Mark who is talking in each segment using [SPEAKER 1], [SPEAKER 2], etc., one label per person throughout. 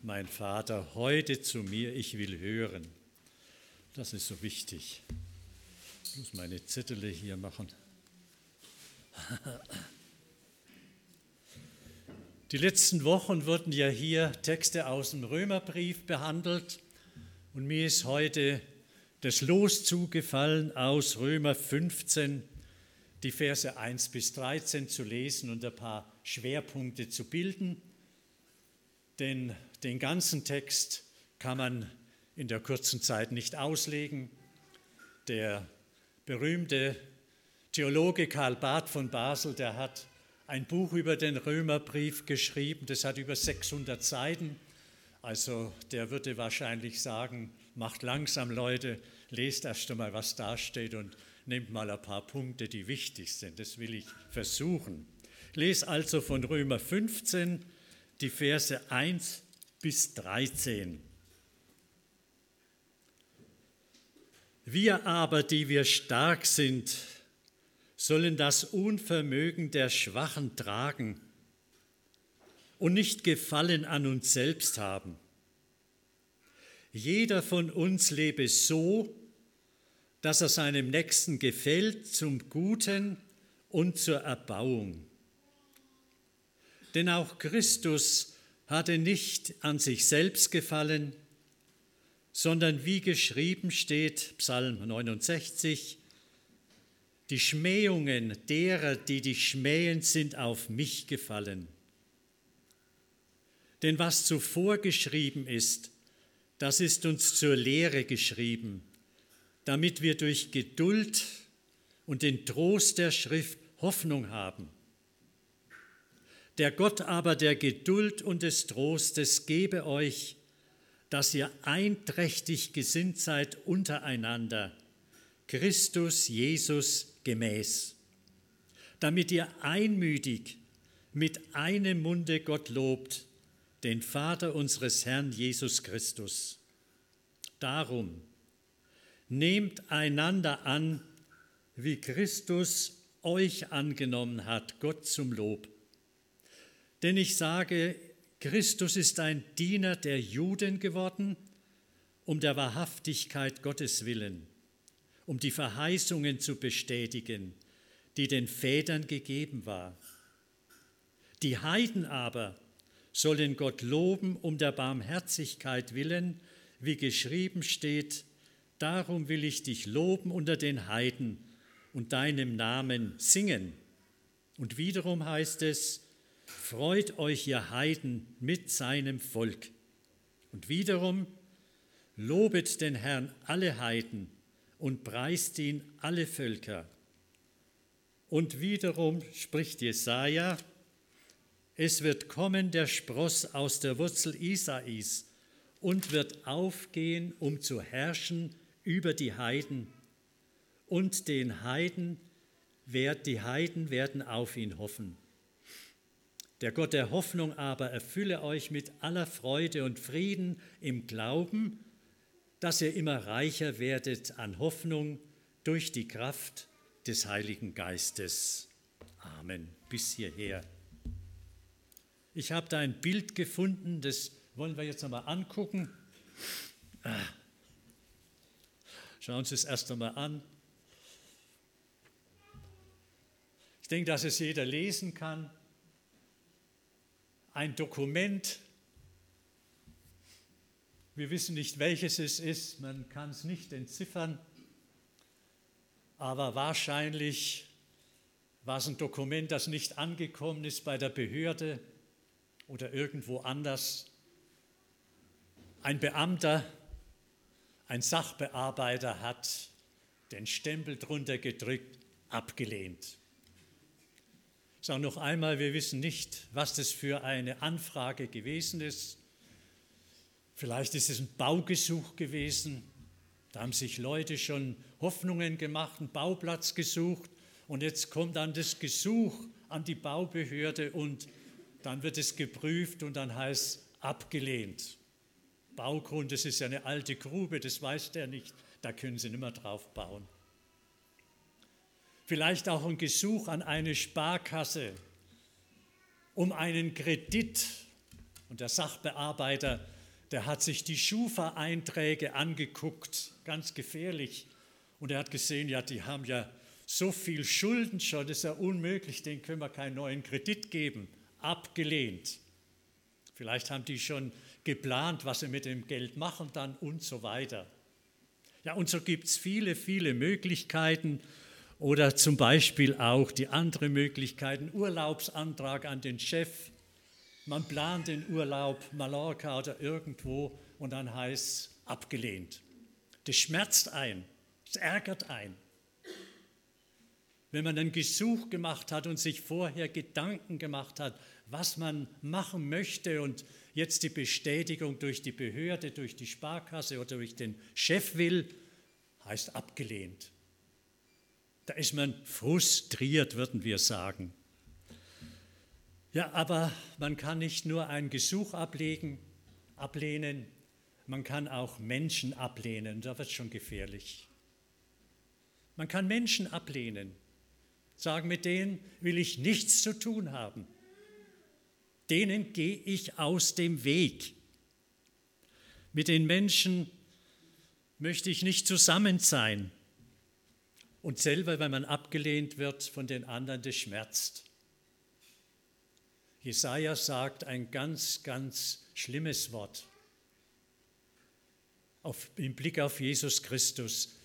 [SPEAKER 1] mein Vater, heute zu mir, ich will hören. Das ist so wichtig. Ich muss meine Zettel hier machen. Die letzten Wochen wurden ja hier Texte aus dem Römerbrief behandelt und mir ist heute das Los zugefallen aus Römer 15, die Verse 1 bis 13 zu lesen und ein paar Schwerpunkte zu bilden. Denn den ganzen Text kann man in der kurzen Zeit nicht auslegen. Der berühmte Theologe Karl Barth von Basel, der hat ein Buch über den Römerbrief geschrieben, das hat über 600 Seiten. Also der würde wahrscheinlich sagen, macht langsam Leute, lest erst einmal, was da steht und nehmt mal ein paar Punkte, die wichtig sind. Das will ich versuchen. Lese also von Römer 15 die Verse 1 bis 13. Wir aber, die wir stark sind, sollen das Unvermögen der Schwachen tragen und nicht Gefallen an uns selbst haben. Jeder von uns lebe so, dass er seinem Nächsten gefällt zum Guten und zur Erbauung. Denn auch Christus hatte nicht an sich selbst gefallen, sondern wie geschrieben steht, Psalm 69, die Schmähungen derer, die dich schmähen, sind auf mich gefallen. Denn was zuvor geschrieben ist, das ist uns zur Lehre geschrieben, damit wir durch Geduld und den Trost der Schrift Hoffnung haben. Der Gott aber der Geduld und des Trostes gebe euch, dass ihr einträchtig gesinnt seid untereinander, Christus Jesus gemäß, damit ihr einmütig mit einem Munde Gott lobt, den Vater unseres Herrn Jesus Christus. Darum nehmt einander an, wie Christus euch angenommen hat, Gott zum Lob denn ich sage, Christus ist ein Diener der Juden geworden, um der Wahrhaftigkeit Gottes willen, um die Verheißungen zu bestätigen, die den Vätern gegeben war. Die Heiden aber sollen Gott loben um der Barmherzigkeit willen, wie geschrieben steht, darum will ich dich loben unter den Heiden und deinem Namen singen. Und wiederum heißt es, Freut euch, ihr Heiden, mit seinem Volk. Und wiederum, lobet den Herrn alle Heiden und preist ihn alle Völker. Und wiederum spricht Jesaja, es wird kommen der Spross aus der Wurzel Isais und wird aufgehen, um zu herrschen über die Heiden. Und den Heiden, die Heiden werden auf ihn hoffen. Der Gott der Hoffnung aber erfülle euch mit aller Freude und Frieden im Glauben, dass ihr immer reicher werdet an Hoffnung durch die Kraft des Heiligen Geistes. Amen. Bis hierher. Ich habe da ein Bild gefunden, das wollen wir jetzt einmal angucken. Ah. Schauen Sie es erst einmal an. Ich denke, dass es jeder lesen kann ein Dokument. Wir wissen nicht, welches es ist, man kann es nicht entziffern, aber wahrscheinlich war es ein Dokument, das nicht angekommen ist bei der Behörde oder irgendwo anders. Ein Beamter, ein Sachbearbeiter hat den Stempel drunter gedrückt, abgelehnt. Ich sage noch einmal, wir wissen nicht, was das für eine Anfrage gewesen ist. Vielleicht ist es ein Baugesuch gewesen. Da haben sich Leute schon Hoffnungen gemacht, einen Bauplatz gesucht. Und jetzt kommt dann das Gesuch an die Baubehörde und dann wird es geprüft und dann heißt abgelehnt. Baugrund, das ist ja eine alte Grube, das weiß der nicht, da können Sie nicht mehr drauf bauen vielleicht auch ein Gesuch an eine Sparkasse um einen Kredit Und der Sachbearbeiter, der hat sich die Schufa-Einträge angeguckt, ganz gefährlich. Und er hat gesehen, ja, die haben ja so viel Schulden schon, das ist ja unmöglich, denen können wir keinen neuen Kredit geben. Abgelehnt. Vielleicht haben die schon geplant, was sie mit dem Geld machen dann und so weiter. Ja, und so gibt es viele, viele Möglichkeiten oder zum Beispiel auch die andere Möglichkeit, Urlaubsantrag an den Chef. Man plant den Urlaub Mallorca oder irgendwo und dann heißt es abgelehnt. Das schmerzt ein, das ärgert ein. Wenn man ein Gesuch gemacht hat und sich vorher Gedanken gemacht hat, was man machen möchte und jetzt die Bestätigung durch die Behörde, durch die Sparkasse oder durch den Chef will, heißt abgelehnt. Da ist man frustriert, würden wir sagen. Ja, aber man kann nicht nur ein Gesuch ablegen, ablehnen, man kann auch Menschen ablehnen. Da wird schon gefährlich. Man kann Menschen ablehnen, sagen, mit denen will ich nichts zu tun haben. Denen gehe ich aus dem Weg. Mit den Menschen möchte ich nicht zusammen sein. Und selber, wenn man abgelehnt wird von den anderen, das schmerzt. Jesaja sagt ein ganz, ganz schlimmes Wort auf, im Blick auf Jesus Christus.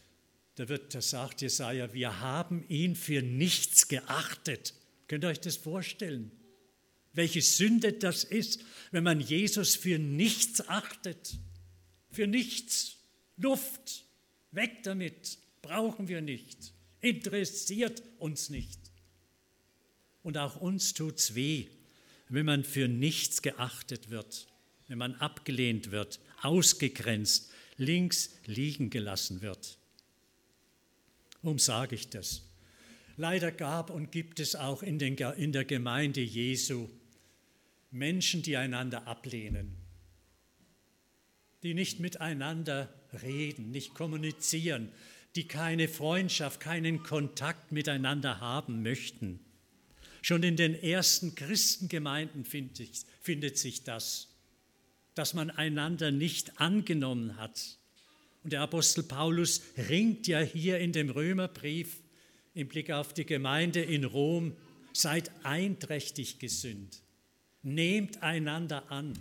[SPEAKER 1] Da, wird, da sagt Jesaja, wir haben ihn für nichts geachtet. Könnt ihr euch das vorstellen? Welche Sünde das ist, wenn man Jesus für nichts achtet. Für nichts. Luft, weg damit brauchen wir nicht, interessiert uns nicht. Und auch uns tut es weh, wenn man für nichts geachtet wird, wenn man abgelehnt wird, ausgegrenzt, links liegen gelassen wird. Warum sage ich das? Leider gab und gibt es auch in, den, in der Gemeinde Jesu Menschen, die einander ablehnen, die nicht miteinander reden, nicht kommunizieren, die keine Freundschaft, keinen Kontakt miteinander haben möchten. Schon in den ersten Christengemeinden findet sich das, dass man einander nicht angenommen hat. Und der Apostel Paulus ringt ja hier in dem Römerbrief im Blick auf die Gemeinde in Rom, seid einträchtig gesünd, nehmt einander an.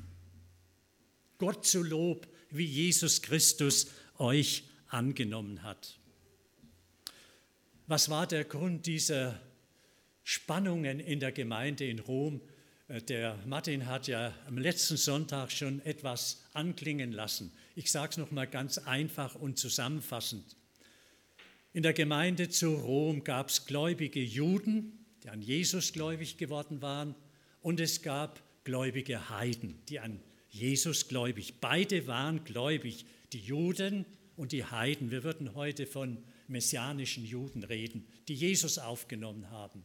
[SPEAKER 1] Gott zu Lob, wie Jesus Christus euch angenommen hat. Was war der Grund dieser Spannungen in der Gemeinde in Rom? Äh, der Martin hat ja am letzten Sonntag schon etwas anklingen lassen. Ich sage es nochmal ganz einfach und zusammenfassend. In der Gemeinde zu Rom gab es gläubige Juden, die an Jesus gläubig geworden waren, und es gab gläubige Heiden, die an Jesus gläubig. Beide waren gläubig, die Juden und die Heiden. Wir würden heute von messianischen Juden reden, die Jesus aufgenommen haben.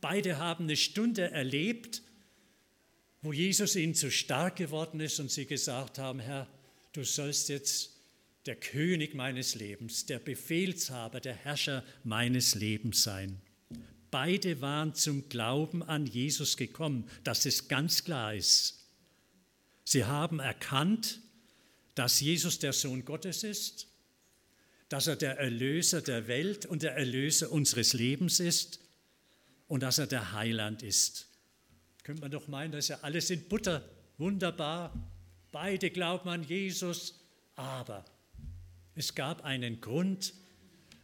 [SPEAKER 1] Beide haben eine Stunde erlebt, wo Jesus ihnen zu stark geworden ist und sie gesagt haben, Herr, du sollst jetzt der König meines Lebens, der Befehlshaber, der Herrscher meines Lebens sein. Beide waren zum Glauben an Jesus gekommen, dass es ganz klar ist. Sie haben erkannt, dass Jesus der Sohn Gottes ist dass er der Erlöser der Welt und der Erlöser unseres Lebens ist und dass er der Heiland ist. Könnte man doch meinen, das ist ja alles in Butter, wunderbar. Beide glauben an Jesus, aber es gab einen Grund,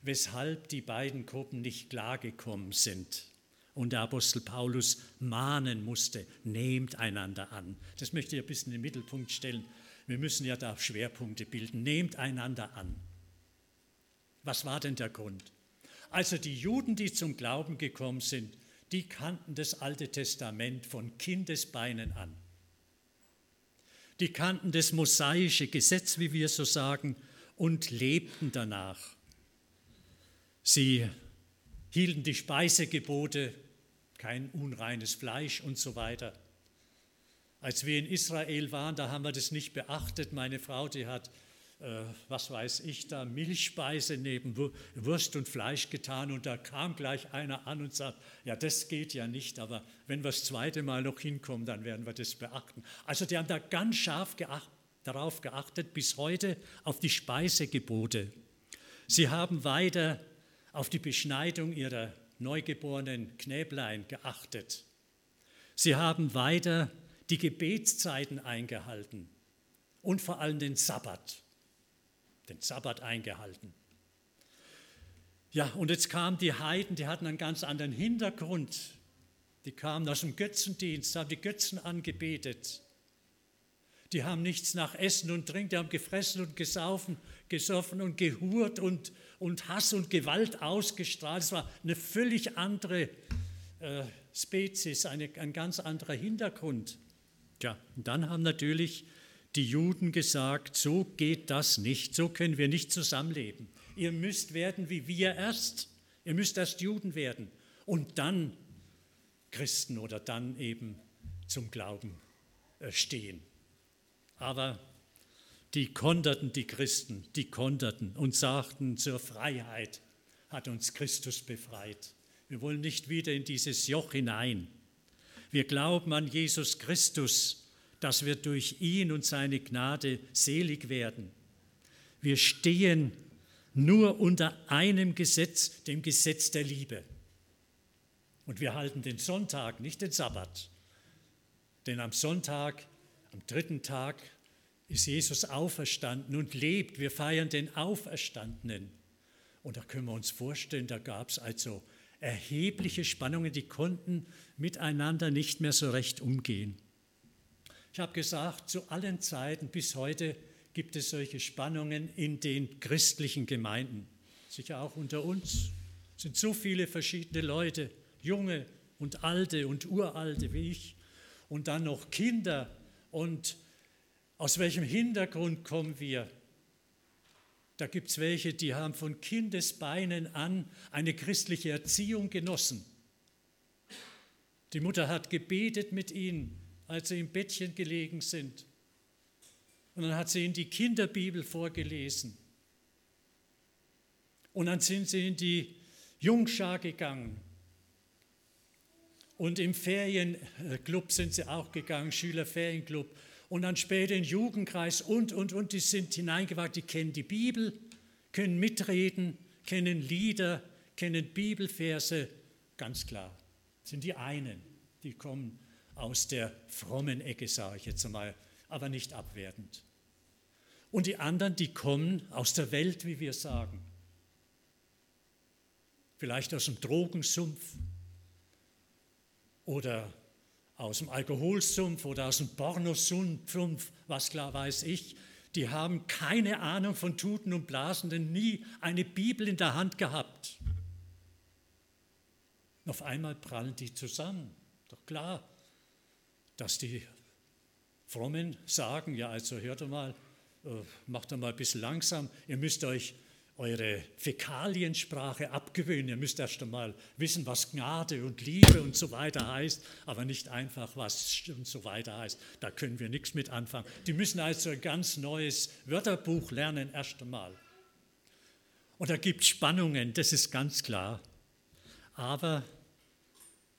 [SPEAKER 1] weshalb die beiden Gruppen nicht klargekommen sind. Und der Apostel Paulus mahnen musste, nehmt einander an. Das möchte ich ein bisschen in den Mittelpunkt stellen. Wir müssen ja da Schwerpunkte bilden. Nehmt einander an. Was war denn der Grund? Also die Juden, die zum Glauben gekommen sind, die kannten das Alte Testament von Kindesbeinen an. Die kannten das mosaische Gesetz, wie wir so sagen, und lebten danach. Sie hielten die Speisegebote, kein unreines Fleisch und so weiter. Als wir in Israel waren, da haben wir das nicht beachtet. Meine Frau, die hat äh, was weiß ich da, Milchspeise neben Wurst und Fleisch getan und da kam gleich einer an und sagt, ja, das geht ja nicht, aber wenn wir das zweite Mal noch hinkommen, dann werden wir das beachten. Also die haben da ganz scharf geacht, darauf geachtet, bis heute auf die Speisegebote. Sie haben weiter auf die Beschneidung ihrer neugeborenen Knäblein geachtet. Sie haben weiter die Gebetszeiten eingehalten und vor allem den Sabbat den Sabbat eingehalten. Ja, und jetzt kamen die Heiden, die hatten einen ganz anderen Hintergrund. Die kamen aus dem Götzendienst, haben die Götzen angebetet. Die haben nichts nach Essen und Trinken, die haben gefressen und gesaufen, gesoffen und gehurt und, und Hass und Gewalt ausgestrahlt. Es war eine völlig andere äh, Spezies, eine, ein ganz anderer Hintergrund. Ja, und dann haben natürlich die Juden gesagt, so geht das nicht, so können wir nicht zusammenleben. Ihr müsst werden wie wir erst, ihr müsst erst Juden werden und dann Christen oder dann eben zum Glauben äh, stehen. Aber die konterten die Christen, die konterten und sagten, zur Freiheit hat uns Christus befreit. Wir wollen nicht wieder in dieses Joch hinein. Wir glauben an Jesus Christus, dass wir durch ihn und seine Gnade selig werden. Wir stehen nur unter einem Gesetz, dem Gesetz der Liebe. Und wir halten den Sonntag, nicht den Sabbat. Denn am Sonntag, am dritten Tag, ist Jesus auferstanden und lebt. Wir feiern den Auferstandenen. Und da können wir uns vorstellen, da gab es also erhebliche Spannungen, die konnten miteinander nicht mehr so recht umgehen. Ich habe gesagt, zu allen Zeiten bis heute gibt es solche Spannungen in den christlichen Gemeinden. Sicher auch unter uns es sind so viele verschiedene Leute, junge und alte und uralte wie ich und dann noch Kinder und aus welchem Hintergrund kommen wir? Da gibt es welche, die haben von Kindesbeinen an eine christliche Erziehung genossen. Die Mutter hat gebetet mit ihnen, als sie im Bettchen gelegen sind. Und dann hat sie ihnen die Kinderbibel vorgelesen. Und dann sind sie in die Jungschar gegangen. Und im Ferienclub sind sie auch gegangen, Schülerferienclub. Und dann später in Jugendkreis und, und, und. Die sind hineingewagt, die kennen die Bibel, können mitreden, kennen Lieder, kennen Bibelverse. Ganz klar, sind die einen, die kommen aus der frommen Ecke, sage ich jetzt einmal, aber nicht abwertend. Und die anderen, die kommen aus der Welt, wie wir sagen. Vielleicht aus dem Drogensumpf oder aus dem Alkoholsumpf oder aus dem Pornosumpf, was klar weiß ich. Die haben keine Ahnung von Tuten und Blasen, denn nie eine Bibel in der Hand gehabt. Und auf einmal prallen die zusammen. Doch klar, dass die Frommen sagen, ja, also hört mal, äh, macht mal ein bisschen langsam, ihr müsst euch eure Fäkaliensprache abgewöhnen. Ihr müsst erst einmal wissen, was Gnade und Liebe und so weiter heißt, aber nicht einfach, was und so weiter heißt. Da können wir nichts mit anfangen. Die müssen also ein ganz neues Wörterbuch lernen, erst einmal. Und da gibt es Spannungen, das ist ganz klar. Aber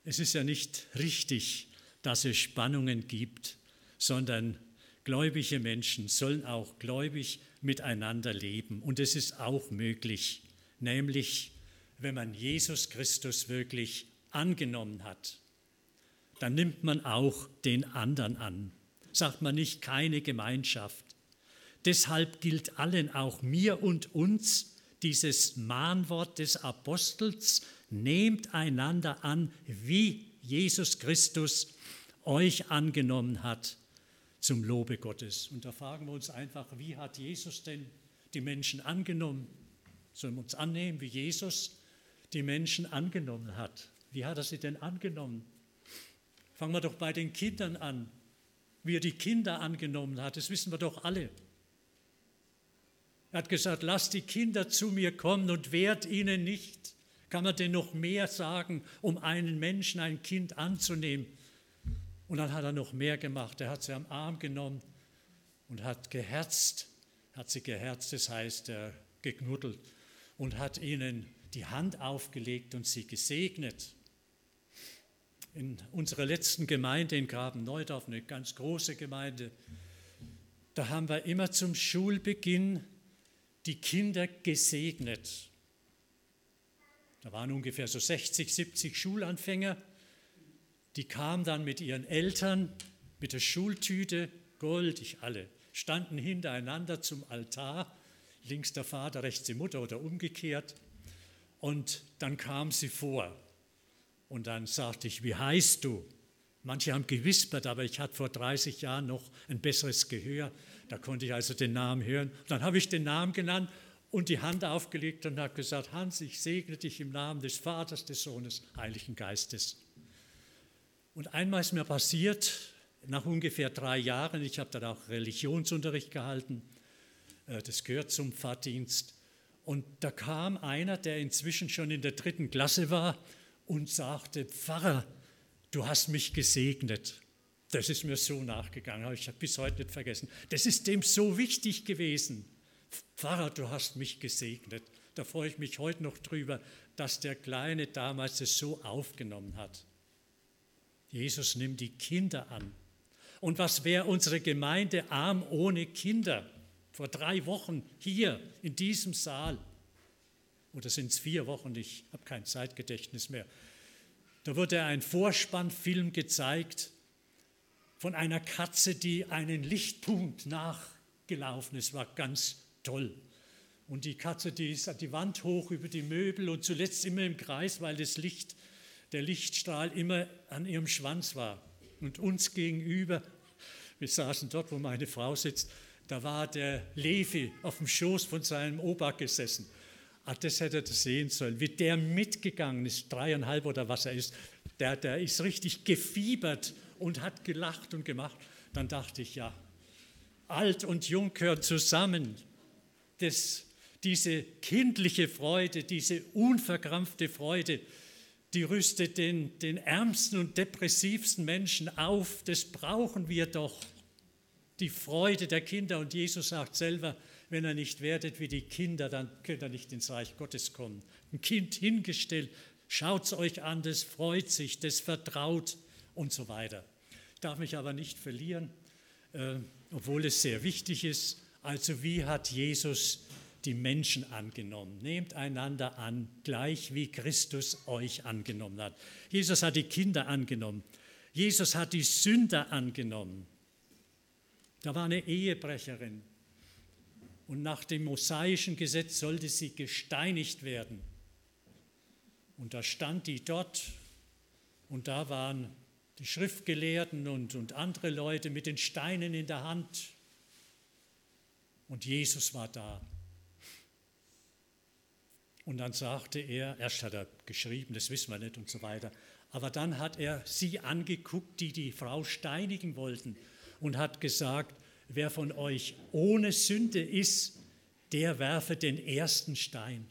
[SPEAKER 1] es ist ja nicht richtig, dass es Spannungen gibt, sondern gläubige Menschen sollen auch gläubig miteinander leben. Und es ist auch möglich, nämlich wenn man Jesus Christus wirklich angenommen hat, dann nimmt man auch den anderen an. Sagt man nicht keine Gemeinschaft. Deshalb gilt allen, auch mir und uns, dieses Mahnwort des Apostels, nehmt einander an, wie Jesus Christus euch angenommen hat zum Lobe Gottes. Und da fragen wir uns einfach, wie hat Jesus denn die Menschen angenommen? Sollen wir uns annehmen, wie Jesus die Menschen angenommen hat? Wie hat er sie denn angenommen? Fangen wir doch bei den Kindern an, wie er die Kinder angenommen hat. Das wissen wir doch alle. Er hat gesagt, lasst die Kinder zu mir kommen und wehrt ihnen nicht. Kann man denn noch mehr sagen, um einen Menschen, ein Kind anzunehmen? Und dann hat er noch mehr gemacht. Er hat sie am Arm genommen und hat geherzt hat sie geherzt, das heißt äh, geknuddelt, und hat ihnen die Hand aufgelegt und sie gesegnet. In unserer letzten Gemeinde in Graben-Neudorf, eine ganz große Gemeinde, da haben wir immer zum Schulbeginn die Kinder gesegnet. Da waren ungefähr so 60, 70 Schulanfänger. Die kamen dann mit ihren Eltern, mit der Schultüte, goldig alle, standen hintereinander zum Altar, links der Vater, rechts die Mutter oder umgekehrt. Und dann kam sie vor. Und dann sagte ich, wie heißt du? Manche haben gewispert, aber ich hatte vor 30 Jahren noch ein besseres Gehör. Da konnte ich also den Namen hören. Dann habe ich den Namen genannt und die Hand aufgelegt und habe gesagt, Hans, ich segne dich im Namen des Vaters, des Sohnes, Heiligen Geistes. Und einmal ist mir passiert, nach ungefähr drei Jahren, ich habe dann auch Religionsunterricht gehalten, äh, das gehört zum Pfarrdienst, und da kam einer, der inzwischen schon in der dritten Klasse war und sagte, Pfarrer, du hast mich gesegnet. Das ist mir so nachgegangen, habe ich bis heute nicht vergessen. Das ist dem so wichtig gewesen. Pfarrer, du hast mich gesegnet. Da freue ich mich heute noch drüber, dass der Kleine damals es so aufgenommen hat. Jesus nimmt die Kinder an. Und was wäre unsere Gemeinde arm ohne Kinder? vor drei Wochen hier in diesem Saal. Oder sind es vier Wochen? Ich habe kein Zeitgedächtnis mehr. Da wurde ein Vorspannfilm gezeigt von einer Katze, die einen Lichtpunkt nachgelaufen ist. War ganz toll. Und die Katze, die ist an die Wand hoch über die Möbel und zuletzt immer im Kreis, weil das Licht, der Lichtstrahl immer an ihrem Schwanz war. Und uns gegenüber, wir saßen dort, wo meine Frau sitzt, da war der Levi auf dem Schoß von seinem Opa gesessen. Ach, das hätte er sehen sollen, wie der mitgegangen ist, dreieinhalb oder was er ist. Der, der ist richtig gefiebert und hat gelacht und gemacht. Dann dachte ich, ja, alt und jung gehören zusammen. Das, diese kindliche Freude, diese unverkrampfte Freude, die rüstet den, den ärmsten und depressivsten Menschen auf. Das brauchen wir doch die Freude der Kinder. Und Jesus sagt selber, wenn er nicht werdet wie die Kinder, dann könnt ihr nicht ins Reich Gottes kommen. Ein Kind hingestellt, schaut es euch an, das freut sich, das vertraut und so weiter. Ich darf mich aber nicht verlieren, äh, obwohl es sehr wichtig ist. Also wie hat Jesus die Menschen angenommen? Nehmt einander an, gleich wie Christus euch angenommen hat. Jesus hat die Kinder angenommen. Jesus hat die Sünder angenommen. Da war eine Ehebrecherin und nach dem mosaischen Gesetz sollte sie gesteinigt werden. Und da stand die dort und da waren die Schriftgelehrten und, und andere Leute mit den Steinen in der Hand. Und Jesus war da. Und dann sagte er, erst hat er geschrieben, das wissen wir nicht und so weiter, aber dann hat er sie angeguckt, die die Frau steinigen wollten und hat gesagt, wer von euch ohne Sünde ist, der werfe den ersten Stein.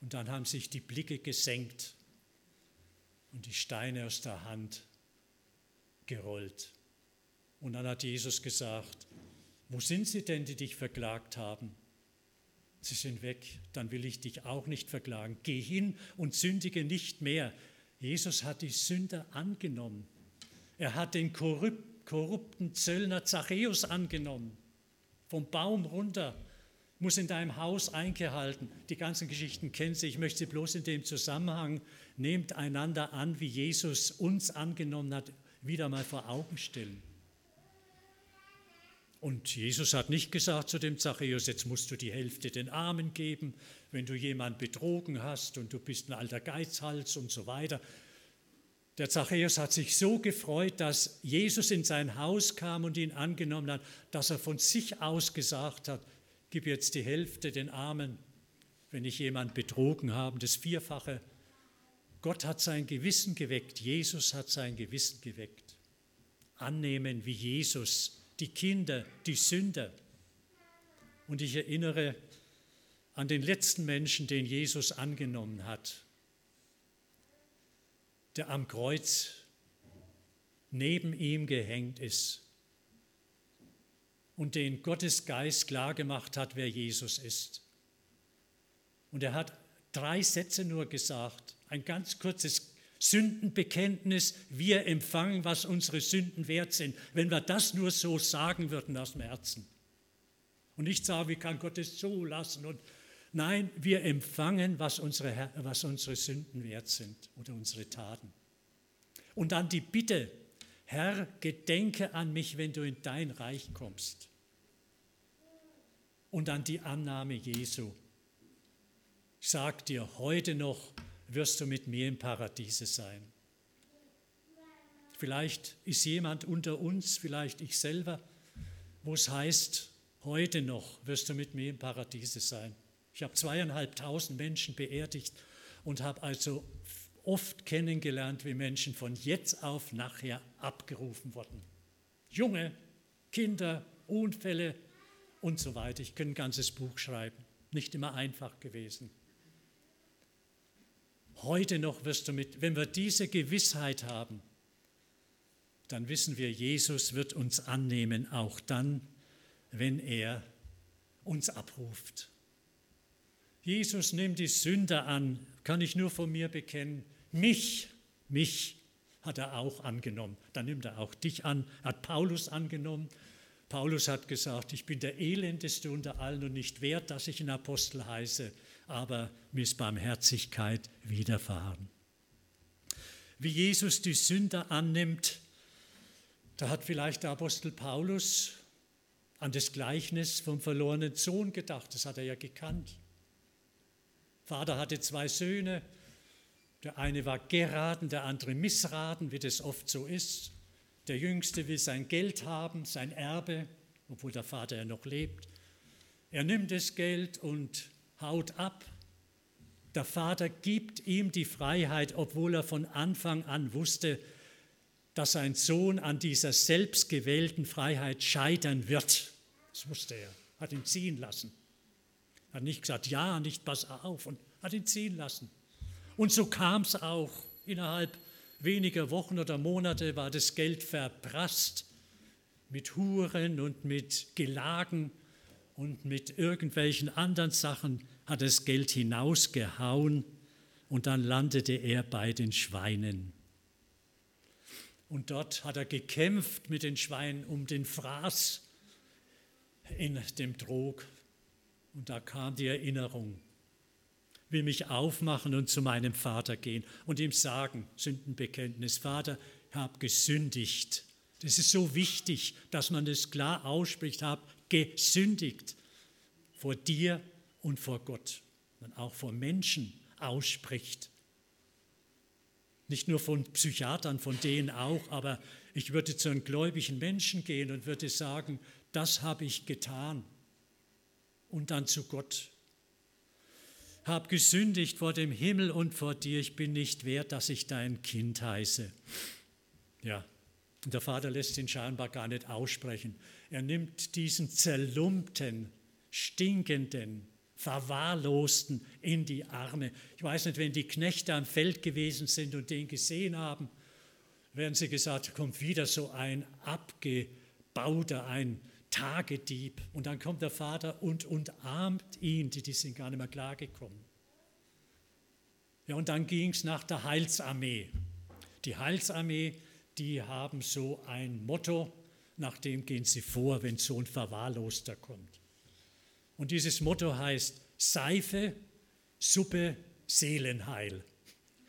[SPEAKER 1] Und dann haben sich die Blicke gesenkt und die Steine aus der Hand gerollt. Und dann hat Jesus gesagt, wo sind sie denn, die dich verklagt haben? Sie sind weg, dann will ich dich auch nicht verklagen. Geh hin und sündige nicht mehr. Jesus hat die Sünder angenommen. Er hat den korrupten Zöllner Zachäus angenommen, vom Baum runter, muss in deinem Haus eingehalten. Die ganzen Geschichten kennen Sie. Ich möchte sie bloß in dem Zusammenhang, nehmt einander an, wie Jesus uns angenommen hat, wieder mal vor Augen stellen. Und Jesus hat nicht gesagt zu dem Zachäus, jetzt musst du die Hälfte den Armen geben, wenn du jemanden betrogen hast und du bist ein alter Geizhals und so weiter. Der Zachäus hat sich so gefreut, dass Jesus in sein Haus kam und ihn angenommen hat, dass er von sich aus gesagt hat, gib jetzt die Hälfte den Armen, wenn ich jemand betrogen habe, das Vierfache. Gott hat sein Gewissen geweckt, Jesus hat sein Gewissen geweckt. Annehmen wie Jesus, die Kinder, die Sünder. Und ich erinnere an den letzten Menschen, den Jesus angenommen hat, der am Kreuz neben ihm gehängt ist. und den Gottes Geist klargemacht hat, wer Jesus ist. Und er hat drei Sätze nur gesagt, ein ganz kurzes Sündenbekenntnis, wir empfangen, was unsere Sünden wert sind, wenn wir das nur so sagen würden aus dem Herzen. Und nicht sagen, wie kann Gott es so lassen? Und nein, wir empfangen, was unsere, was unsere Sünden wert sind oder unsere Taten. Und dann die Bitte, Herr, gedenke an mich, wenn du in dein Reich kommst. Und dann die Annahme Jesu. Sag dir, heute noch wirst du mit mir im Paradiese sein. Vielleicht ist jemand unter uns, vielleicht ich selber, wo es heißt, heute noch wirst du mit mir im Paradiese sein. Ich habe zweieinhalbtausend Menschen beerdigt und habe also oft kennengelernt, wie Menschen von jetzt auf nachher abgerufen wurden. Junge, Kinder, Unfälle und so weiter. Ich könnte ein ganzes Buch schreiben. Nicht immer einfach gewesen. Heute noch wirst du mit, wenn wir diese Gewissheit haben, dann wissen wir, Jesus wird uns annehmen, auch dann, wenn er uns abruft. Jesus nimmt die Sünder an, kann ich nur von mir bekennen. Mich, mich hat er auch angenommen. Dann nimmt er auch dich an, hat Paulus angenommen. Paulus hat gesagt, ich bin der elendeste unter allen und nicht wert, dass ich ein Apostel heiße, aber mir ist Barmherzigkeit widerfahren. Wie Jesus die Sünder annimmt, da hat vielleicht der Apostel Paulus an das Gleichnis vom verlorenen Sohn gedacht. Das hat er ja gekannt. Vater hatte zwei Söhne, der eine war geraten, der andere missraten, wie das oft so ist. Der Jüngste will sein Geld haben, sein Erbe, obwohl der Vater ja noch lebt. Er nimmt das Geld und haut ab. Der Vater gibt ihm die Freiheit, obwohl er von Anfang an wusste, dass sein Sohn an dieser selbstgewählten Freiheit scheitern wird. Das wusste er, hat ihn ziehen lassen. Hat nicht gesagt, ja, nicht pass auf und hat ihn ziehen lassen. Und so kam es auch. Innerhalb weniger Wochen oder Monate war das Geld verprasst mit Huren und mit Gelagen und mit irgendwelchen anderen Sachen hat das Geld hinausgehauen und dann landete er bei den Schweinen. Und dort hat er gekämpft mit den Schweinen um den Fraß in dem Trog. Und da kam die Erinnerung, will mich aufmachen und zu meinem Vater gehen und ihm sagen, Sündenbekenntnis, Vater, ich habe gesündigt. Das ist so wichtig, dass man das klar ausspricht, habe gesündigt vor dir und vor Gott. Man auch vor Menschen ausspricht. Nicht nur von Psychiatern, von denen auch, aber ich würde zu einem gläubigen Menschen gehen und würde sagen, das habe ich getan. Und dann zu Gott habe gesündigt vor dem Himmel und vor dir, ich bin nicht wert, dass ich dein Kind heiße. Ja, und der Vater lässt ihn scheinbar gar nicht aussprechen. Er nimmt diesen zerlumpten, stinkenden, verwahrlosten in die Arme. Ich weiß nicht, wenn die Knechte am Feld gewesen sind und den gesehen haben, werden sie gesagt, kommt wieder so ein abgebauter, ein Tagedieb. Und dann kommt der Vater und umarmt ihn, die, die sind gar nicht mehr klargekommen. Ja, und dann ging es nach der Heilsarmee. Die Heilsarmee, die haben so ein Motto, nach dem gehen sie vor, wenn so ein Verwahrloster kommt. Und dieses Motto heißt Seife, Suppe, Seelenheil.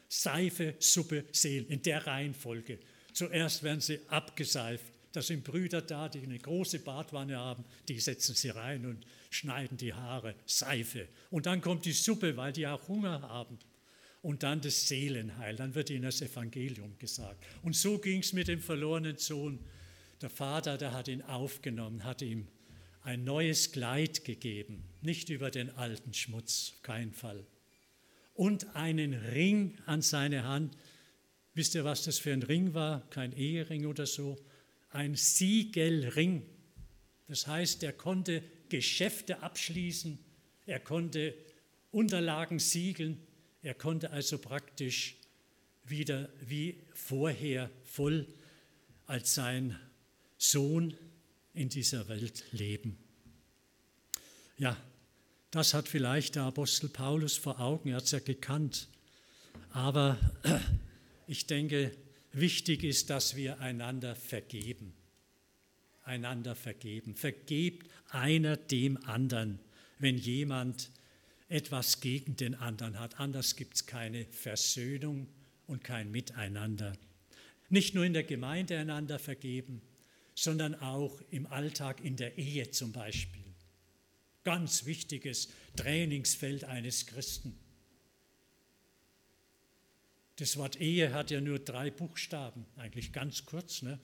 [SPEAKER 1] Seife, Suppe, Seelen, in der Reihenfolge. Zuerst werden sie abgeseift, da sind Brüder da, die eine große Badwanne haben, die setzen sie rein und schneiden die Haare, Seife. Und dann kommt die Suppe, weil die auch Hunger haben. Und dann das Seelenheil, dann wird ihnen das Evangelium gesagt. Und so ging es mit dem verlorenen Sohn. Der Vater, der hat ihn aufgenommen, hat ihm ein neues Kleid gegeben, nicht über den alten Schmutz, kein Fall. Und einen Ring an seine Hand. Wisst ihr, was das für ein Ring war? Kein Ehering oder so ein Siegelring. Das heißt, er konnte Geschäfte abschließen, er konnte Unterlagen siegeln, er konnte also praktisch wieder wie vorher voll als sein Sohn in dieser Welt leben. Ja, das hat vielleicht der Apostel Paulus vor Augen, er hat es ja gekannt. Aber ich denke, wichtig ist, dass wir einander vergeben. Einander vergeben. Vergebt einer dem anderen, wenn jemand etwas gegen den anderen hat. Anders gibt es keine Versöhnung und kein Miteinander. Nicht nur in der Gemeinde einander vergeben, sondern auch im Alltag, in der Ehe zum Beispiel. Ganz wichtiges Trainingsfeld eines Christen. Das Wort Ehe hat ja nur drei Buchstaben, eigentlich ganz kurz. Ne?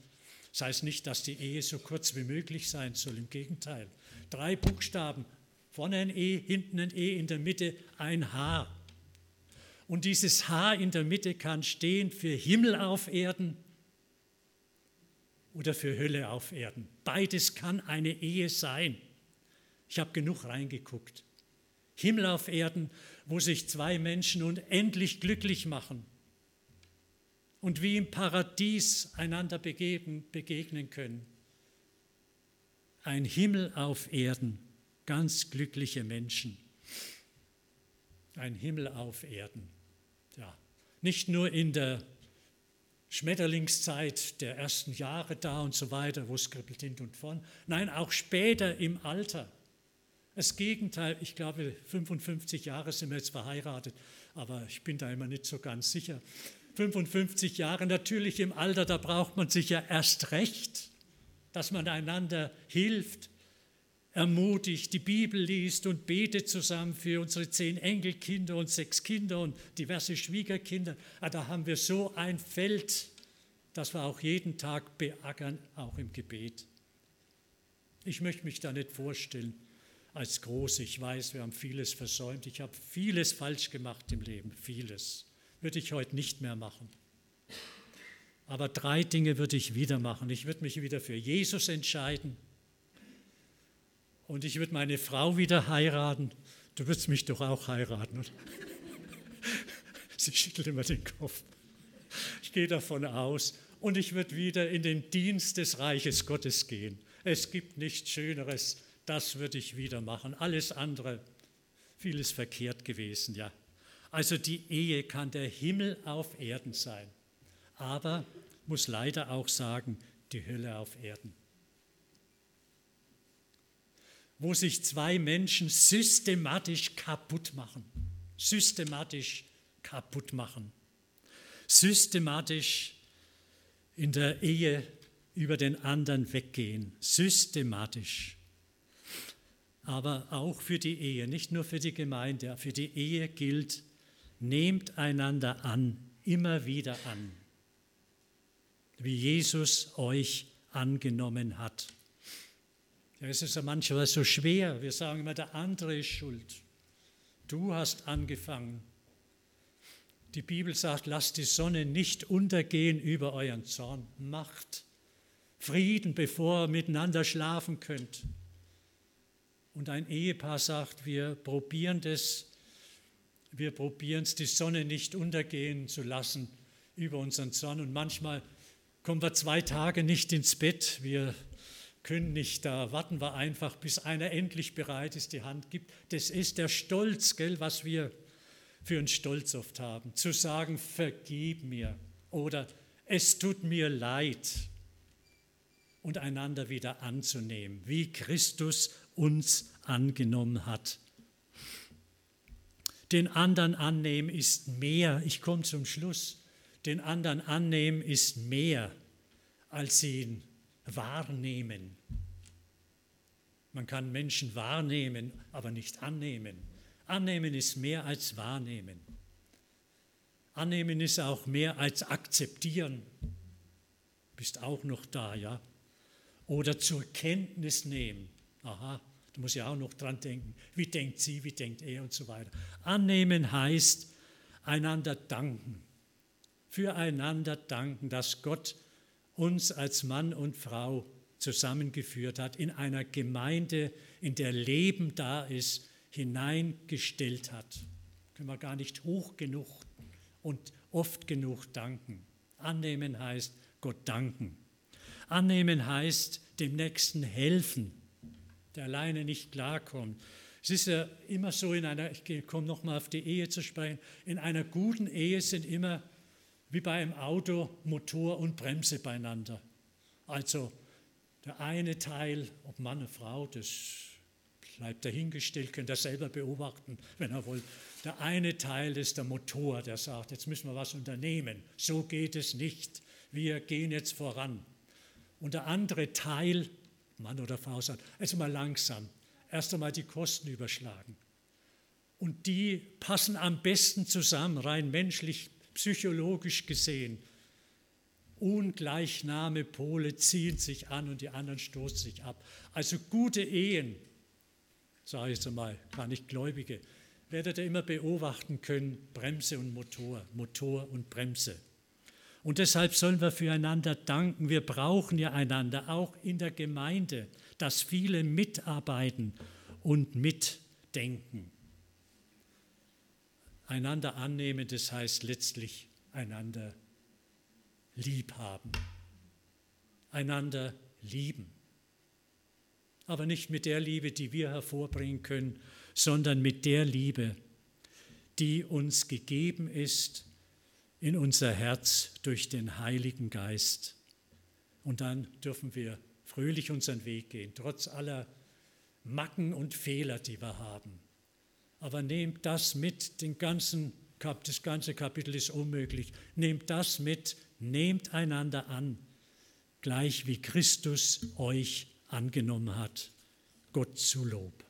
[SPEAKER 1] Das heißt nicht, dass die Ehe so kurz wie möglich sein soll, im Gegenteil. Drei Buchstaben, vorne ein E, hinten ein E, in der Mitte ein H. Und dieses H in der Mitte kann stehen für Himmel auf Erden oder für Hölle auf Erden. Beides kann eine Ehe sein. Ich habe genug reingeguckt. Himmel auf Erden, wo sich zwei Menschen unendlich glücklich machen und wie im Paradies einander begeben, begegnen können. Ein Himmel auf Erden, ganz glückliche Menschen. Ein Himmel auf Erden. Ja, nicht nur in der Schmetterlingszeit der ersten Jahre da und so weiter, wo es kribbelt hin und von. Nein, auch später im Alter. Das Gegenteil, ich glaube, 55 Jahre sind wir jetzt verheiratet, aber ich bin da immer nicht so ganz sicher. 55 Jahre, natürlich im Alter, da braucht man sich ja erst recht, dass man einander hilft, ermutigt, die Bibel liest und betet zusammen für unsere zehn Enkelkinder und sechs Kinder und diverse Schwiegerkinder. Ah, da haben wir so ein Feld, das wir auch jeden Tag beackern, auch im Gebet. Ich möchte mich da nicht vorstellen als groß. Ich weiß, wir haben vieles versäumt. Ich habe vieles falsch gemacht im Leben, vieles. Würde ich heute nicht mehr machen. Aber drei Dinge würde ich wieder machen. Ich würde mich wieder für Jesus entscheiden und ich würde meine Frau wieder heiraten. Du würdest mich doch auch heiraten. Oder? Sie schüttelt immer den Kopf. Ich gehe davon aus. Und ich würde wieder in den Dienst des Reiches Gottes gehen. Es gibt nichts Schöneres. Das würde ich wieder machen. Alles andere, vieles verkehrt gewesen, ja. Also die Ehe kann der Himmel auf Erden sein. Aber muss leider auch sagen, die Hölle auf Erden wo sich zwei Menschen systematisch kaputt machen. Systematisch kaputt machen. Systematisch in der Ehe über den anderen weggehen. Systematisch. Aber auch für die Ehe, nicht nur für die Gemeinde, für die Ehe gilt, nehmt einander an, immer wieder an, wie Jesus euch angenommen hat. Ja, es ist ja manchmal so schwer. Wir sagen immer, der andere ist schuld. Du hast angefangen. Die Bibel sagt, lasst die Sonne nicht untergehen über euren Zorn. Macht Frieden, bevor ihr miteinander schlafen könnt. Und ein Ehepaar sagt, wir probieren das, wir probieren es, die Sonne nicht untergehen zu lassen über unseren Zorn. Und manchmal kommen wir zwei Tage nicht ins Bett. Wir können nicht, da warten wir einfach, bis einer endlich bereit ist, die Hand gibt. Das ist der Stolz, gell, was wir für einen Stolz oft haben. Zu sagen, vergib mir oder es tut mir leid und einander wieder anzunehmen, wie Christus uns angenommen hat. Den anderen annehmen ist mehr, ich komme zum Schluss, den anderen annehmen ist mehr, als ihn wahrnehmen. Man kann Menschen wahrnehmen, aber nicht annehmen. Annehmen ist mehr als wahrnehmen. Annehmen ist auch mehr als akzeptieren. Bist auch noch da, ja? Oder zur Kenntnis nehmen. Aha, da muss ich auch noch dran denken. Wie denkt sie, wie denkt er und so weiter. Annehmen heißt einander danken. Füreinander danken, dass Gott uns als Mann und Frau zusammengeführt hat, in einer Gemeinde, in der Leben da ist, hineingestellt hat. Können wir gar nicht hoch genug und oft genug danken. Annehmen heißt Gott danken. Annehmen heißt dem Nächsten helfen, der alleine nicht klarkommt. Es ist ja immer so in einer, ich komme nochmal auf die Ehe zu sprechen, in einer guten Ehe sind immer wie bei einem Auto Motor und Bremse beieinander. Also der eine Teil, ob Mann oder Frau, das bleibt dahingestellt, könnt ihr selber beobachten, wenn er wollt. Der eine Teil ist der Motor, der sagt, jetzt müssen wir was unternehmen. So geht es nicht. Wir gehen jetzt voran. Und der andere Teil, Mann oder Frau, sagt, jetzt mal langsam, erst einmal die Kosten überschlagen. Und die passen am besten zusammen, rein menschlich, psychologisch gesehen. Ungleichname Pole ziehen sich an und die anderen stoßen sich ab. Also gute Ehen, sage ich jetzt einmal, gar nicht Gläubige, werdet ihr immer beobachten können, Bremse und Motor, Motor und Bremse. Und deshalb sollen wir füreinander danken. Wir brauchen ja einander, auch in der Gemeinde, dass viele mitarbeiten und mitdenken. Einander annehmen, das heißt letztlich einander lieb haben. Einander lieben. Aber nicht mit der Liebe, die wir hervorbringen können, sondern mit der Liebe, die uns gegeben ist in unser Herz durch den Heiligen Geist. Und dann dürfen wir fröhlich unseren Weg gehen, trotz aller Macken und Fehler, die wir haben. Aber nehmt das mit, den ganzen, das ganze Kapitel ist unmöglich. Nehmt das mit, nehmt einander an, gleich wie Christus euch angenommen hat. Gott zu Lob.